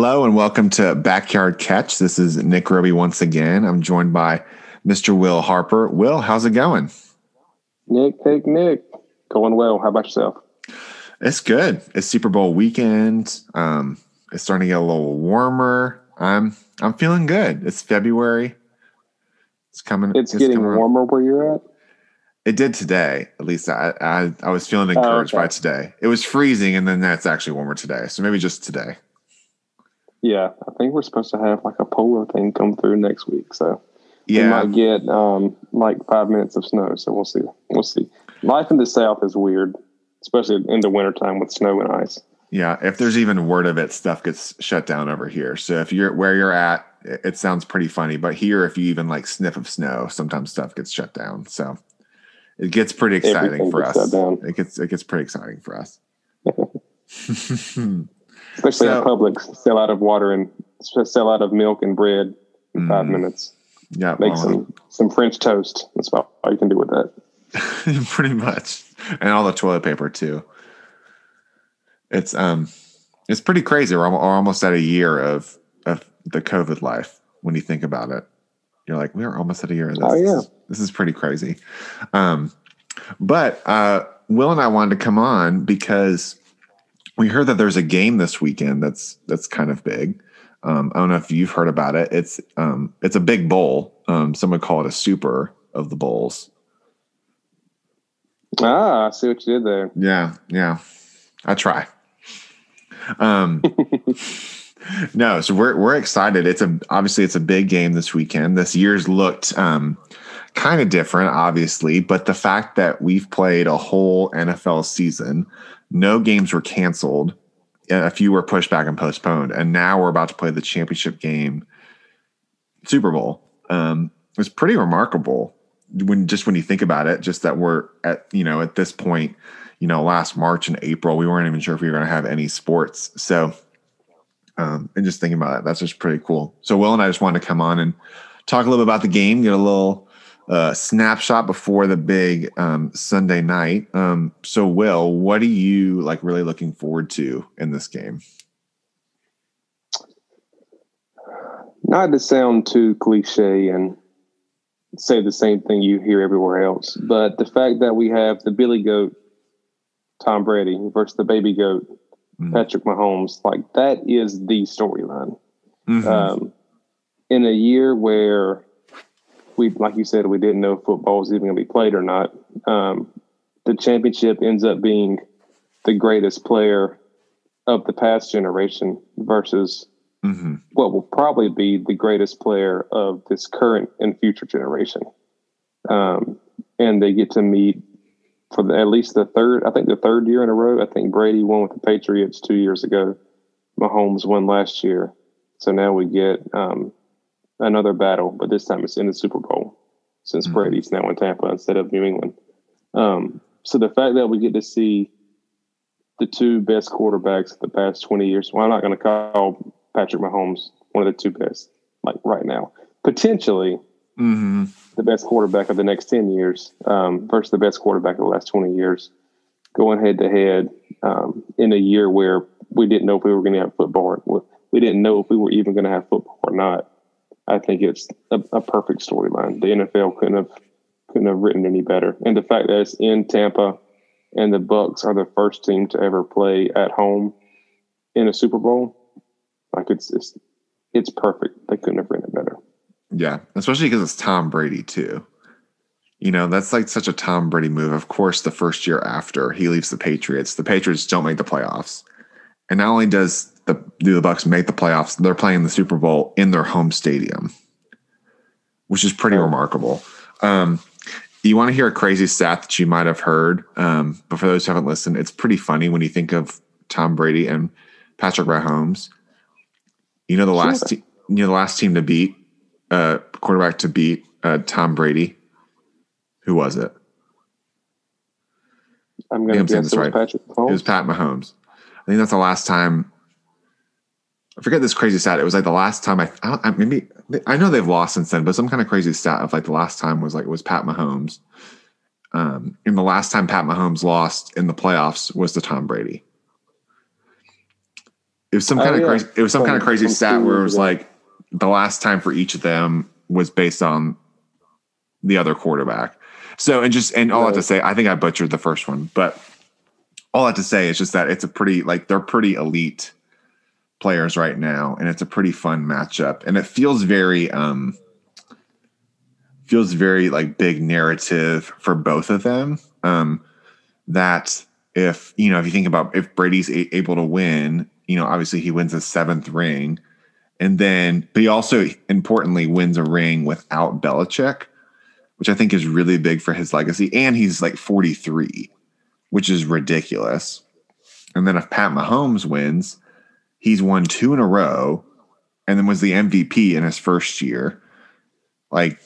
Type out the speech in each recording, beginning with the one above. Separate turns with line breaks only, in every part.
Hello and welcome to Backyard Catch. This is Nick Roby once again. I'm joined by Mr. Will Harper. Will, how's it going?
Nick, Nick, Nick. Going well. How about yourself?
It's good. It's Super Bowl weekend. Um, it's starting to get a little warmer. I'm I'm feeling good. It's February. It's coming.
It's, it's getting coming warmer where you're at.
It did today. At least I I, I was feeling encouraged oh, okay. by today. It was freezing, and then that's actually warmer today. So maybe just today.
Yeah, I think we're supposed to have like a polar thing come through next week. So yeah, we might get um, like five minutes of snow. So we'll see. We'll see. Life in the South is weird, especially in the wintertime with snow and ice.
Yeah, if there's even word of it, stuff gets shut down over here. So if you're where you're at, it sounds pretty funny. But here, if you even like sniff of snow, sometimes stuff gets shut down. So it gets pretty exciting Everything for us. It gets it gets pretty exciting for us.
Especially so, at Publix, sell out of water and sell out of milk and bread in mm, five minutes.
Yeah,
make well, some some French toast. That's about all you can do with that.
pretty much, and all the toilet paper too. It's um, it's pretty crazy. We're we're almost at a year of of the COVID life when you think about it. You're like, we're almost at a year of this.
Oh yeah,
this is pretty crazy. Um, but uh, Will and I wanted to come on because we heard that there's a game this weekend that's that's kind of big. Um, I don't know if you've heard about it. It's um, it's a big bowl. Um, some would call it a super of the bowls.
Ah, I see what you did there.
Yeah, yeah. I try. Um, no, so we're we're excited. It's a obviously it's a big game this weekend. This year's looked um, kind of different, obviously, but the fact that we've played a whole NFL season no games were canceled. A few were pushed back and postponed, and now we're about to play the championship game, Super Bowl. Um, it was pretty remarkable when just when you think about it. Just that we're at you know at this point, you know, last March and April, we weren't even sure if we were going to have any sports. So, um, and just thinking about it, that's just pretty cool. So, Will and I just wanted to come on and talk a little bit about the game, get a little uh, snapshot before the big um, Sunday night. Um, so, Will, what are you like really looking forward to in this game?
Not to sound too cliche and say the same thing you hear everywhere else, but the fact that we have the Billy Goat, Tom Brady versus the Baby Goat, mm-hmm. Patrick Mahomes, like that is the storyline. Mm-hmm. Um, in a year where we, like you said, we didn't know if football was even going to be played or not. Um, the championship ends up being the greatest player of the past generation versus mm-hmm. what will probably be the greatest player of this current and future generation. Um, and they get to meet for the, at least the third, I think the third year in a row. I think Brady won with the Patriots two years ago. Mahomes won last year. So now we get um, another battle, but this time it's in the Super Bowl since mm-hmm. Brady's now in Tampa instead of New England. Um, so the fact that we get to see the two best quarterbacks of the past 20 years, well, I'm not going to call Patrick Mahomes one of the two best, like right now. Potentially mm-hmm. the best quarterback of the next 10 years um, versus the best quarterback of the last 20 years, going head to head um, in a year where we didn't know if we were going to have football. We didn't know if we were even going to have football or not. I think it's a, a perfect storyline. The NFL couldn't have couldn't have written any better. And the fact that it's in Tampa and the Bucs are the first team to ever play at home in a Super Bowl, like it's it's it's perfect. They couldn't have written it better.
Yeah, especially because it's Tom Brady too. You know, that's like such a Tom Brady move. Of course, the first year after he leaves the Patriots, the Patriots don't make the playoffs. And not only does the do the Bucs make the playoffs, they're playing the Super Bowl in their home stadium, which is pretty oh. remarkable. Um, you want to hear a crazy stat that you might have heard, um, but for those who haven't listened, it's pretty funny when you think of Tom Brady and Patrick Mahomes. You know the last, te- you know the last team to beat, uh, quarterback to beat uh, Tom Brady. Who was it?
I'm going to guess was right. Patrick Mahomes.
It was Pat Mahomes. I think that's the last time I forget this crazy stat. It was like the last time I, I maybe I know they've lost since then, but some kind of crazy stat of like the last time was like it was Pat Mahomes. Um, and the last time Pat Mahomes lost in the playoffs was to Tom Brady. It was some
Oh,
kind of
yeah.
crazy. It was some kind of crazy stat where it was like the last time for each of them was based on the other quarterback. So and just and all I have to say, I think I butchered the first one, but all I have to say is just that it's a pretty like they're pretty elite players right now, and it's a pretty fun matchup, and it feels very um feels very like big narrative for both of them. Um, that if you know if you think about if Brady's a- able to win, you know obviously he wins his seventh ring, and then but he also importantly wins a ring without Belichick, which I think is really big for his legacy. And he's like forty three, which is ridiculous. And then if Pat Mahomes wins, he's won two in a row, and then was the MVP in his first year. Like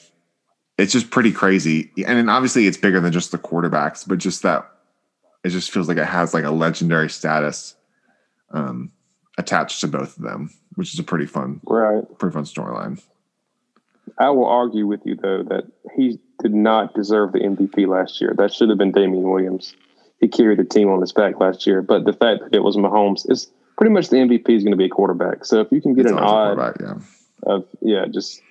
it's just pretty crazy. And then obviously it's bigger than just the quarterbacks, but just that it just feels like it has like a legendary status um, attached to both of them, which is a pretty fun,
Right.
pretty fun storyline.
I will argue with you though that he did not deserve the MVP last year. That should have been Damien Williams. He carried the team on his back last year, but the fact that it was Mahomes is pretty much the MVP is going to be a quarterback. So if you can get
It's
an odd
yeah.
of yeah, just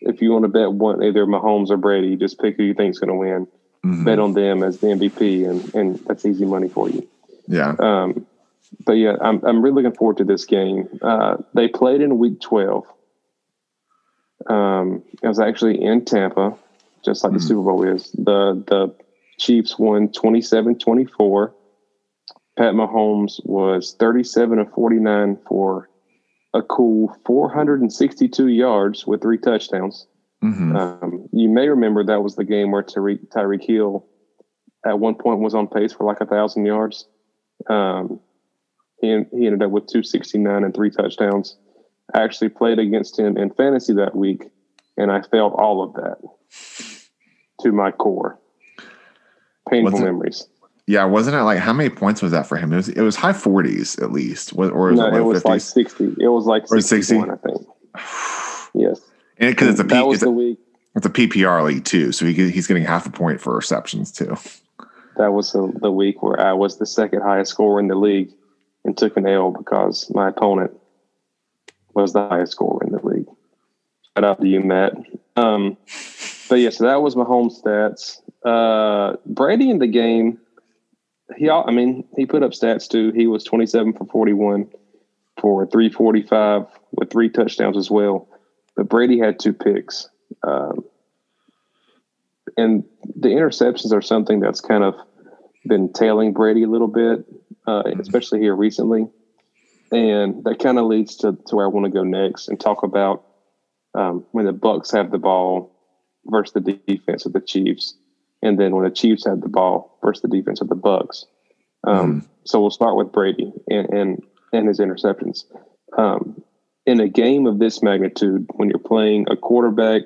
if you want to bet one either Mahomes or Brady, just pick who you think is going to win.
Mhm.
Bet on them as the MVP, and and that's easy money for you.
Yeah.
Um, but yeah, I'm I'm really looking forward to this game. Uh, they played in week 12. Um, it was actually in Tampa, just like the
Mhm.
Super Bowl is. The the Chiefs won 27-24. Pat Mahomes was 37 of 49 for a cool 462 yards with three touchdowns.
Mhm.
Um, you may remember that was the game where Tyreek Tyreek Hill at one point was on pace for like a thousand yards. Um, he, he ended up with 269 and three touchdowns. I actually played against him in fantasy that week, and I felt all of that to my core. Painful
Was it-
memories.
Yeah. Wasn't it like how many points was that for him? It was it was high forties at least, Wa- or
No,
it
was like 60. It was like
60?
61, I think. Yes.
And because it's a P,
that was
it's,
the
a,
week.
it's a PPR league too, so he, he's getting half a point for receptions too.
that was the, the week where I was the second highest scorer in the league and took an L because my opponent was the highest scorer in the league. Shout out to you, Matt. Um, but yeah, so that was Mahomes stats. Uh, Brady in the game, he, I mean, he put up stats too. He was 27 for 41 for 345 with three touchdowns as well. But Brady had two picks. Um, and the interceptions are something that's kind of been tailing Brady a little bit, uh, especially here recently. And that kind of leads to, to where I want to go next and talk about um, when the Bucs have the ball versus the defense of the Chiefs, and then when the Chiefs had the ball versus the defense of the Bucs. Um, So we'll start with Brady and and, and his interceptions. Um, in a game of this magnitude, when you're playing a quarterback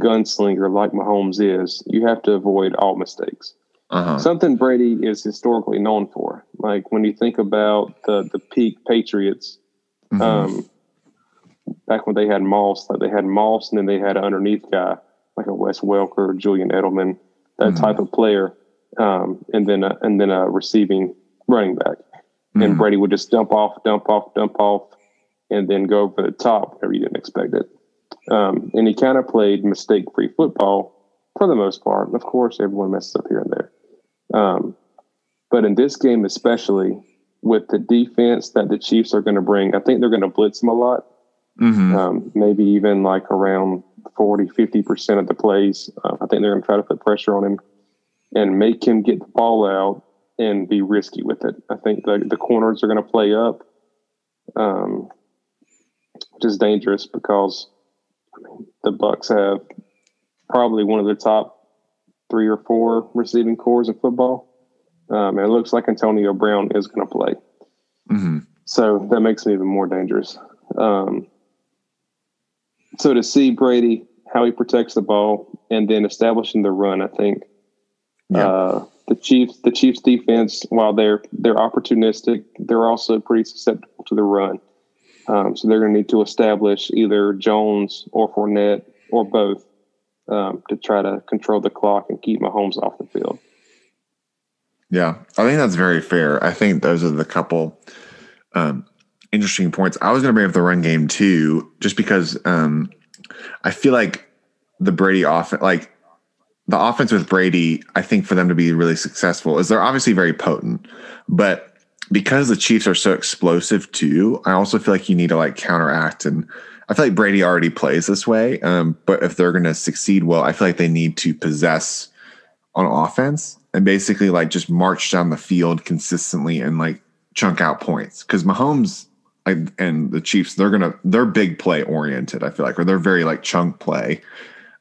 gunslinger like Mahomes is, you have to avoid all mistakes.
Uh-huh.
Something Brady is historically known for. Like when you think about the the peak Patriots,
Mhm.
um, back when they had Moss, like they had Moss, and then they had an underneath guy like a Wes Welker, Julian Edelman, that
Mhm.
type of player, um, and then a, and then a receiving running back. And
Mhm.
Brady would just dump off, dump off, dump off, and then go over the top whenever you didn't expect it. Um, and he kind of played mistake-free football for the most part. And of course, everyone messes up here and there. Um, but in this game, especially with the defense that the Chiefs are going to bring, I think they're going to blitz him a lot.
Mhm.
Um, maybe even like around 40, 50% of the plays. Uh, I think they're going to try to put pressure on him and make him get the ball out and be risky with it. I think the, the corners are going to play up, um, which is dangerous because I mean, the Bucs have probably one of the top three or four receiving corps in football. Um, and it looks like Antonio Brown is going to play.
Mhm.
So that makes me even more dangerous. Um, so to see Brady, how he protects the ball, and then establishing the run, I think
Yeah.
uh, the Chiefs, the Chiefs defense, while they're they're opportunistic, they're also pretty susceptible to the run. Um, so they're going to need to establish either Jones or Fournette or both um, to try to control the clock and keep Mahomes off the field.
Yeah, I think that's very fair. I think those are the couple um, interesting points. I was going to bring up the run game too, just because um, I feel like the Brady offense, like the offense with Brady, I think for them to be really successful is they're obviously very potent, but because the Chiefs are so explosive too, I also feel like you need to like counteract. And I feel like Brady already plays this way. Um, but if they're going to succeed well, I feel like they need to possess on offense and basically like just march down the field consistently and like chunk out points. Because Mahomes and the Chiefs, they're gonna they're big play oriented. I feel like, or they're very like chunk play.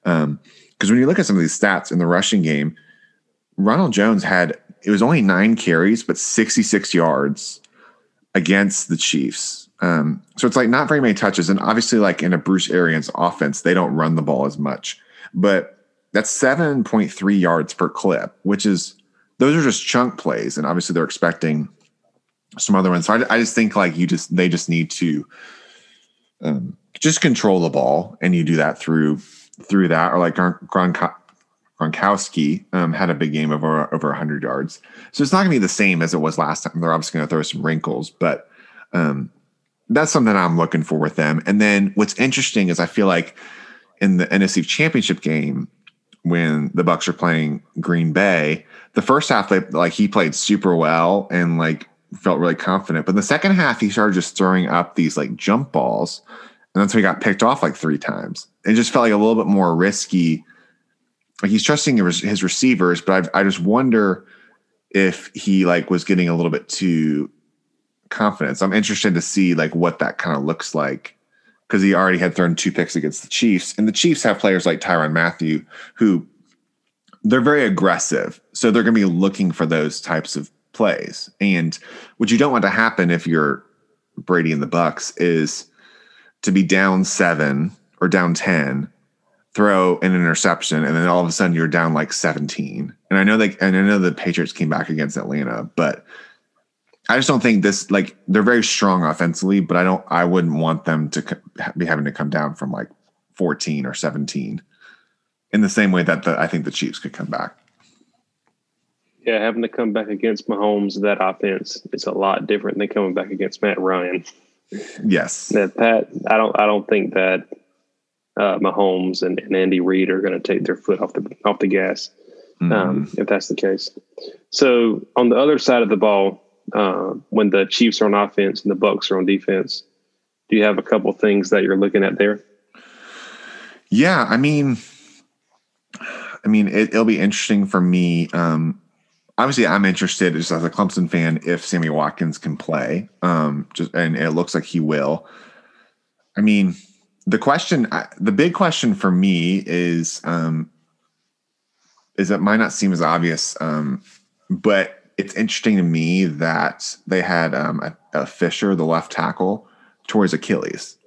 Um, because when you look at some of these stats in the rushing game, Ronald Jones had it was only nine carries, but 66 yards against the Chiefs. Um, so it's like not very many touches. And obviously, like in a Bruce Arians offense, they don't run the ball as much. But that's 7.3 yards per clip, which is those are just chunk plays. And obviously they're expecting some other ones. So I, I just think like you just they just need to um, just control the ball, and you do that through through that, or like Gronk, Gronkowski um, had a big game of over over 100 yards. So it's not going to be the same as it was last time. They're obviously going to throw some wrinkles, but um, that's something I'm looking for with them. And then what's interesting is I feel like in the NFC Championship game when the Bucs are playing Green Bay, the first half they like he played super well and like felt really confident. But in the second half, he started just throwing up these like jump balls. And that's when he got picked off like three times. It just felt like a little bit more risky. Like he's trusting his receivers, but I, I just wonder if he like was getting a little bit too confident. So I'm interested to see like what that kind of looks like because he already had thrown two picks against the Chiefs, and the Chiefs have players like Tyrann Mathieu who they're very aggressive, so they're going to be looking for those types of plays. And what you don't want to happen if you're Brady and the Bucs is to be down seven or down 10, throw an interception, and then all of a sudden you're down like 17. And I know they and I know the Patriots came back against Atlanta, but I just don't think this like they're very strong offensively, but I don't I wouldn't want them to be having to come down from like 14 or 17 in the same way that the, I think the Chiefs could come back.
Yeah, having to come back against Mahomes, that offense is a lot different than coming back against Matt Ryan.
Yes,
that Pat. I don't. I don't think that uh, Mahomes and, and Andy Reid are going to take their foot off the off the gas. Um, if that's the case. So on the other side of the ball, uh, when the Chiefs are on offense and the Bucs are on defense, do you have a couple things that you're looking at there?
Yeah, I mean, I mean, it, will be interesting for me. Um, obviously I'm interested just as a Clemson fan if Sammy Watkins can play. Um, just and it looks like he will. I mean, the question, the big question for me is, um, is it might not seem as obvious, um, but it's interesting to me that they had um, a, a Fisher, the left tackle, towards Achilles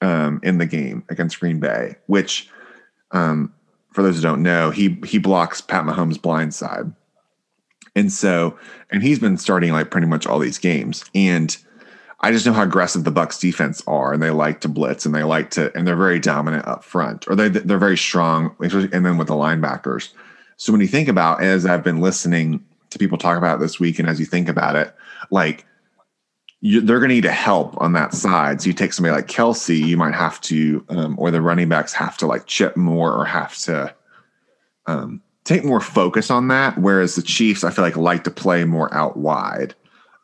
um, in the game against Green Bay, which, um, for those who don't know, he he blocks Pat Mahomes' blind side. And so, and he's been starting like pretty much all these games. And I just know how aggressive the Bucs defense are, and they like to blitz, and they like to, and they're very dominant up front, or they they're very strong, and then with the linebackers. So when you think about, as I've been listening to people talk about this week, and as you think about it, like you, they're going to need a help on that side. So you take somebody like Kelce, you might have to, um, or the running backs have to like chip more, or have to um, take more focus on that. Whereas the Chiefs, I feel like like to play more out wide,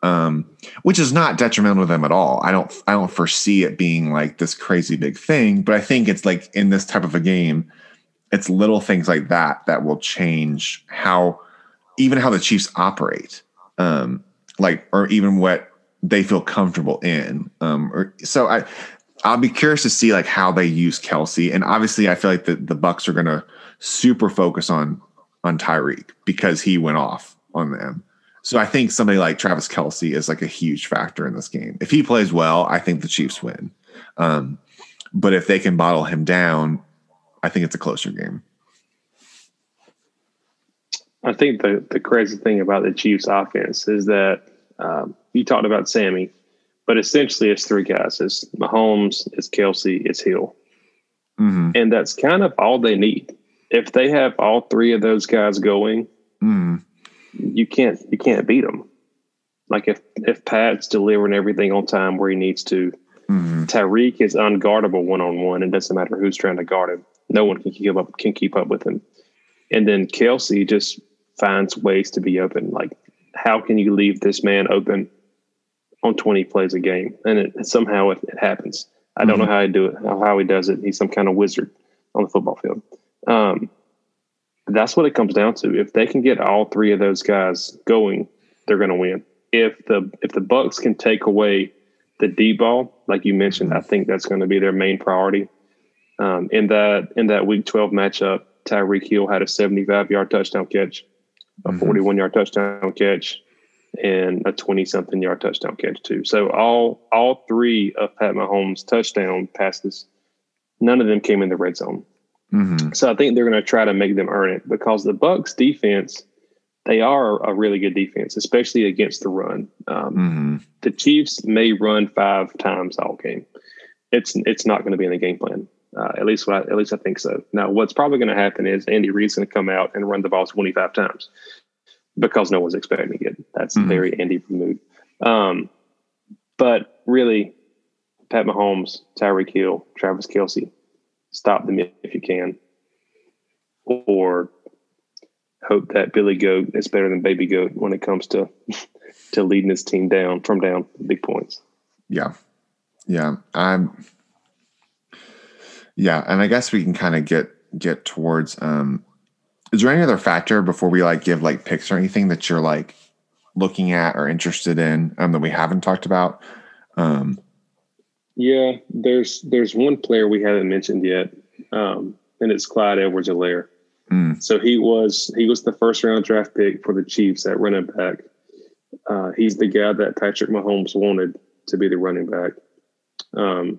um, which is not detrimental to them at all. I don't I don't foresee it being like this crazy big thing, but I think it's like in this type of a game, it's little things like that that will change how even how the Chiefs operate, um, like or even what they feel comfortable in. Um, or so I. I'll be curious to see like how they use Kelce. and obviously, I feel like the the Bucs are going to super focus on on Tyreek because he went off on them. So I think somebody like Travis Kelce is like a huge factor in this game. If he plays well, I think the Chiefs win. Um, but if they can bottle him down, I think it's a closer game.
I think the the crazy thing about the Chiefs offense is that um, you talked about Sammy, but essentially it's three guys: it's Mahomes, it's Kelce, it's Hill, mm-hmm. and that's kind of all they need if they have all three of those guys going, mm. you can't you can't beat them. Like if if Pat's delivering everything on time where he needs to,
Mhm.
Tyreek is unguardable one on one. It doesn't matter who's trying to guard him. No one can keep up can keep up with him. And then Kelce just finds ways to be open. Like how can you leave this man open on 20 plays a game? And it, somehow it, it happens. I don't know how he do it, how he does it. He's some kind of wizard on the football field. Um, that's what it comes down to. If they can get all three of those guys going, they're going to win. If the if the Bucs can take away the deep ball, like you mentioned, I think that's going to be their main priority. Um, in that in that Week 12 matchup, Tyreek Hill had a 75 yard touchdown catch, a
Mhm.
41 yard touchdown catch, and a 20 something yard touchdown catch too. So all all three of Pat Mahomes' touchdown passes, none of them came in the red zone.
Mhm.
So I think they're going to try to make them earn it because the Bucs defense, they are a really good defense, especially against the run. Um,
Mhm.
The Chiefs may run five times all game. It's it's not going to be in the game plan. Uh, at least what I, at least I think so. Now, what's probably going to happen is Andy Reid's going to come out and run the ball 25 times because no one's expecting it. That's
Mhm.
very Andy move. Um, but really, Pat Mahomes, Tyreek Hill, Travis Kelce, stop them if you can, or hope that Billy Goat is better than Baby Goat when it comes to to leading his team down from down big points.
Yeah. Yeah. I'm yeah, and I guess we can kind of get get towards um is there any other factor before we like give like picks or anything that you're like looking at or interested in um that we haven't talked about? Um
Yeah, there's there's one player we haven't mentioned yet, um, and it's Clyde Edwards-Helaire.
mm,
So he was he was the first round draft pick for the Chiefs at running back. Uh, he's the guy that Patrick Mahomes wanted to be the running back. Um,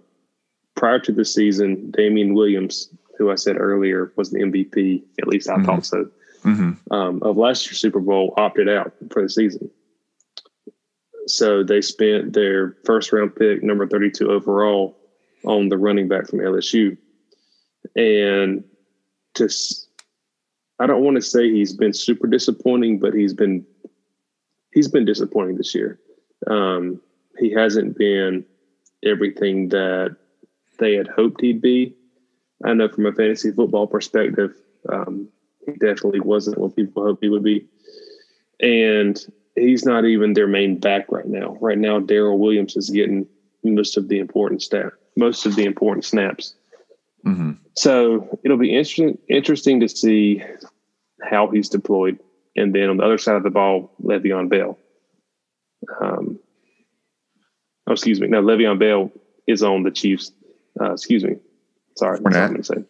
prior to the season, Damien Williams, who I said earlier was the MVP, at least I
Mhm.
thought so,
mhm,
um, of last year's Super Bowl, opted out for the season. So they spent their first round pick, number 32 overall, on the running back from LSU. And just, I don't want to say he's been super disappointing, but he's been he's been disappointing this year. Um, he hasn't been everything that they had hoped he'd be. I know from a fantasy football perspective, um, he definitely wasn't what people hoped he would be. And he's not even their main back right now. Right now, Darrel Williams is getting most of the important stat, most of the important snaps.
mhm.
So it'll be interesting interesting to see how he's deployed. And then on the other side of the ball, Le'Veon Bell. Um, oh, excuse me. No, Le'Veon Bell is on the Chiefs. Uh, excuse me. Sorry, that's what I'm going to say.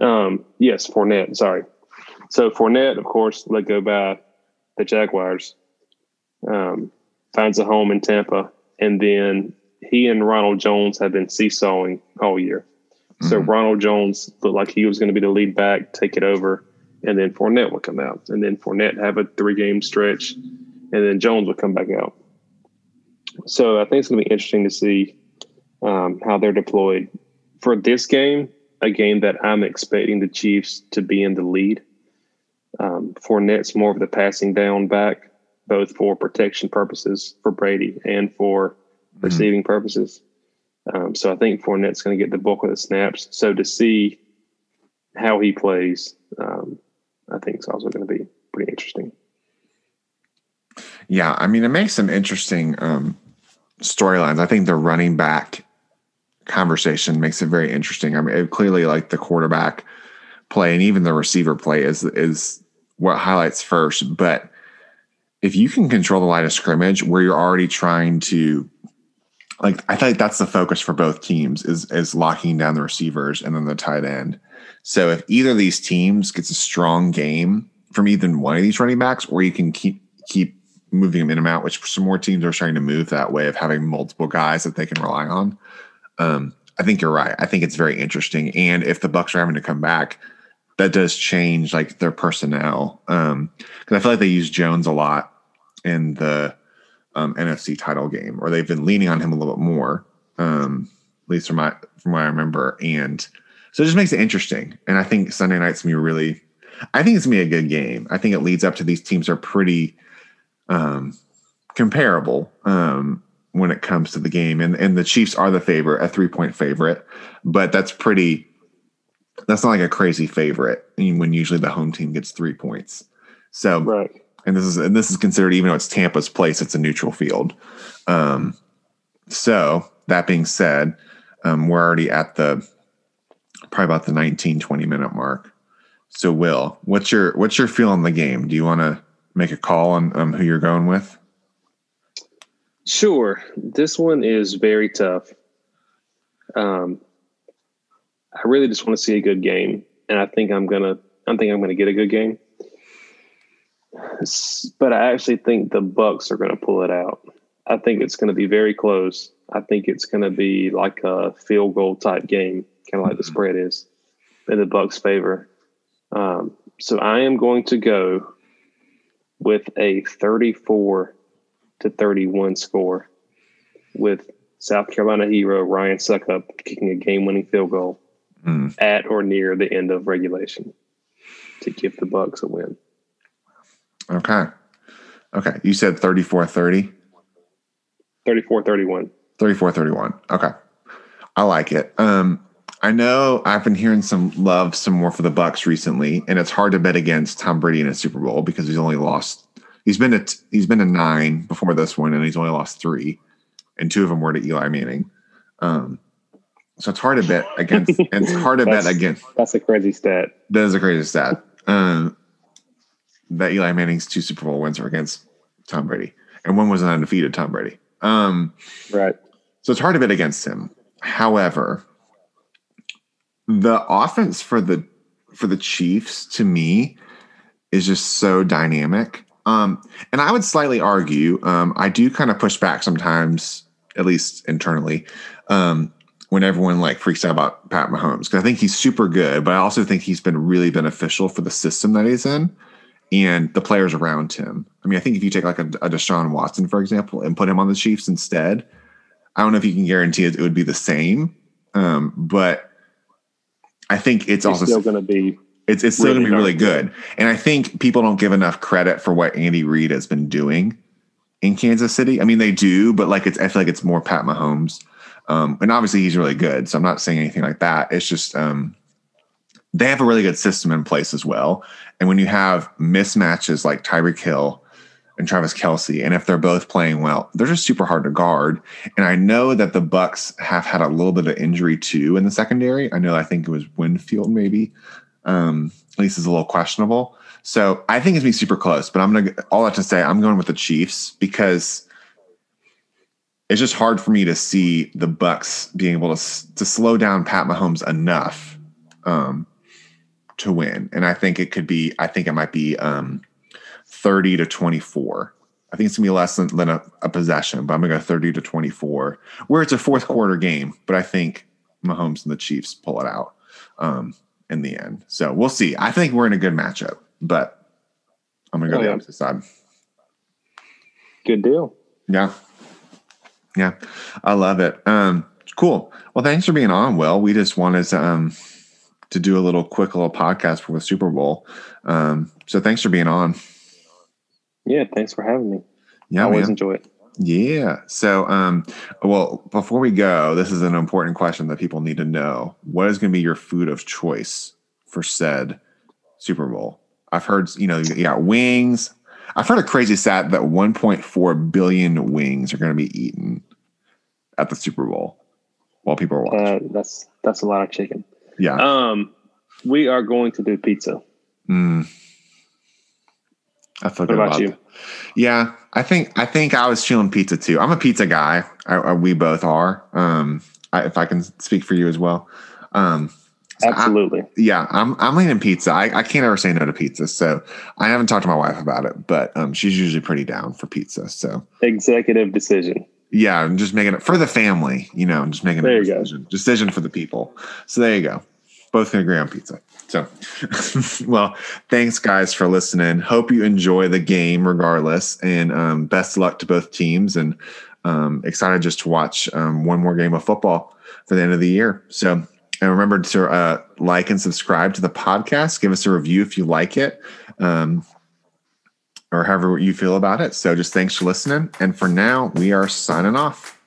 Um, yes, Fournette. Sorry. So Fournette, of course, let go by the Jaguars. Um, finds a home in Tampa, and then he and Ronald Jones have been seesawing all year. So
Mhm.
Ronald Jones looked like he was going to be the lead back, take it over, and then Fournette would come out, and then Fournette have a three game stretch, and then Jones would come back out. So I think it's going to be interesting to see um, how they're deployed for this game, a game that I'm expecting the Chiefs to be in the lead. Um, Fournette's more of the passing down back, both for protection purposes for Brady and for receiving purposes. Um, so I think Fournette's going to get the bulk of the snaps. So to see how he plays, um, I think it's also going to be pretty interesting.
Yeah, I mean, it makes some interesting um, storylines. I think the running back conversation makes it very interesting. I mean, it, clearly, like the quarterback play and even the receiver play is is what highlights first. But if you can control the line of scrimmage where you're already trying to, like, I think that's the focus for both teams is is locking down the receivers and then the tight end. So if either of these teams gets a strong game from even one of these running backs, or you can keep keep moving them in and out, which some more teams are starting to move that way of having multiple guys that they can rely on. Um, I think you're right. I think it's very interesting. And if the Bucs are having to come back, that does change like their personnel. Um, because I feel like they use Jones a lot in the um, NFC title game, or they've been leaning on him a little bit more, um, at least from my from what I remember. And so it just makes it interesting. And I think Sunday night's gonna be really. I think it's gonna be a good game. I think it leads up to these teams are pretty um, comparable um, when it comes to the game, and and the Chiefs are the favorite, a three point favorite, but that's pretty. That's not like a crazy favorite when usually the home team gets three points. So,
right.
and this is and this is considered even though it's Tampa's place, it's a neutral field. Um, so that being said, um, we're already at the probably about the 19, 20 minute mark. So, Will, what's your what's your feel on the game? Do you want to make a call on um, who you're going with?
Sure. This one is very tough. Um, I really just want to see a good game, and I think I'm gonna. I think I'm gonna get a good game. But I actually think the Bucs are going to pull it out. I think it's going to be very close. I think it's going to be like a field goal type game, kind of like mm-hmm. the spread is in the Bucs' favor. Um, so I am going to go with a 34 to 31 score with South Carolina hero Ryan Succop kicking a game winning field goal mm. at or near the end of regulation to give the Bucs a win.
Okay. Okay. You said 34 30?
34 31.
34 31. Okay. I like it. Um, I know I've been hearing some love some more for the Bucs recently, and it's hard to bet against Tom Brady in a Super Bowl because he's only lost. He's been at he's been a nine before this one, and he's only lost three, and two of them were to Eli Manning. Um, so it's hard to bet against, and it's hard to bet against.
That's a crazy stat.
That is a crazy stat. Um, that Eli Manning's two Super Bowl wins are against Tom Brady, and one was an undefeated Tom Brady. Um,
right.
So it's hard to bet against him. However, the offense for the for the Chiefs to me is just so dynamic. Um, and I would slightly argue, um, I do kind of push back sometimes, at least internally, um, when everyone like freaks out about Pat Mahomes because I think he's super good, but I also think he's been really beneficial for the system that he's in and the players around him. I mean, I think if you take like a, a Deshaun Watson, for example, and put him on the Chiefs instead, I don't know if you can guarantee it, it would be the same. Um, but I think it's, also
still going to be
it's it's still really going to be really good. And I think people don't give enough credit for what Andy Reid has been doing in Kansas City. I mean, they do, but like it's I feel like it's more Pat Mahomes. Um, and obviously he's really good, so I'm not saying anything like that. It's just um, they have a really good system in place as well. And when you have mismatches like Tyreek Hill and Travis Kelce, and if they're both playing well, they're just super hard to guard. And I know that the Bucs have had a little bit of injury too in the secondary. I know I think it was Winfield maybe. Um, at least is a little questionable. So I think it's gonna be super close. But I'm gonna all that to say I'm going with the Chiefs because it's just hard for me to see the Bucs being able to to slow down Pat Mahomes enough um, to win. And I think it could be. I think it might be. Um, 30 to 24. I think it's gonna be less than, than a, a, possession, but I'm gonna go 30 to 24, where it's a fourth quarter game. But I think Mahomes and the Chiefs pull it out um, in the end. So we'll see. I think we're in a good matchup, but I'm gonna go oh, the opposite side.
Good deal.
Yeah. Yeah. I love it. Um, cool. Well, thanks for being on, Will. We just wanted to um to do a little quick little podcast for the Super Bowl. Um, so thanks for being on.
Yeah, thanks for having me. Yeah, I always man. enjoy it.
Yeah. So, um, well, before we go, this is an important question that people need to know. What is going to be your food of choice for said Super Bowl? I've heard, you know, you got wings. I've heard a crazy stat that 1.4 billion wings are going to be eaten at the Super Bowl while people are watching. Uh,
that's that's a lot of chicken.
Yeah.
Um, we are going to do pizza.
Mm. I feel
what about, about you? That.
Yeah, I think I think I was feeling pizza too. I'm a pizza guy. I, I, we both are. Um, I, if I can speak for you as well. Um,
so Absolutely.
I, yeah, I'm I'm leaning pizza. I, I can't ever say no to pizza. So I haven't talked to my wife about it, but um, she's usually pretty down for pizza. So
executive decision.
Yeah, I'm just making it for the family. You know, I'm just making there a decision. Decision for the people. So there you go. Both can agree on pizza. So, well, thanks guys for listening. Hope you enjoy the game regardless, and um, best luck to both teams. And um, excited just to watch um, one more game of football for the end of the year. So, and remember to uh, like and subscribe to the podcast. Give us a review if you like it. Um, or however you feel about it. So just thanks for listening. And for now, we are signing off.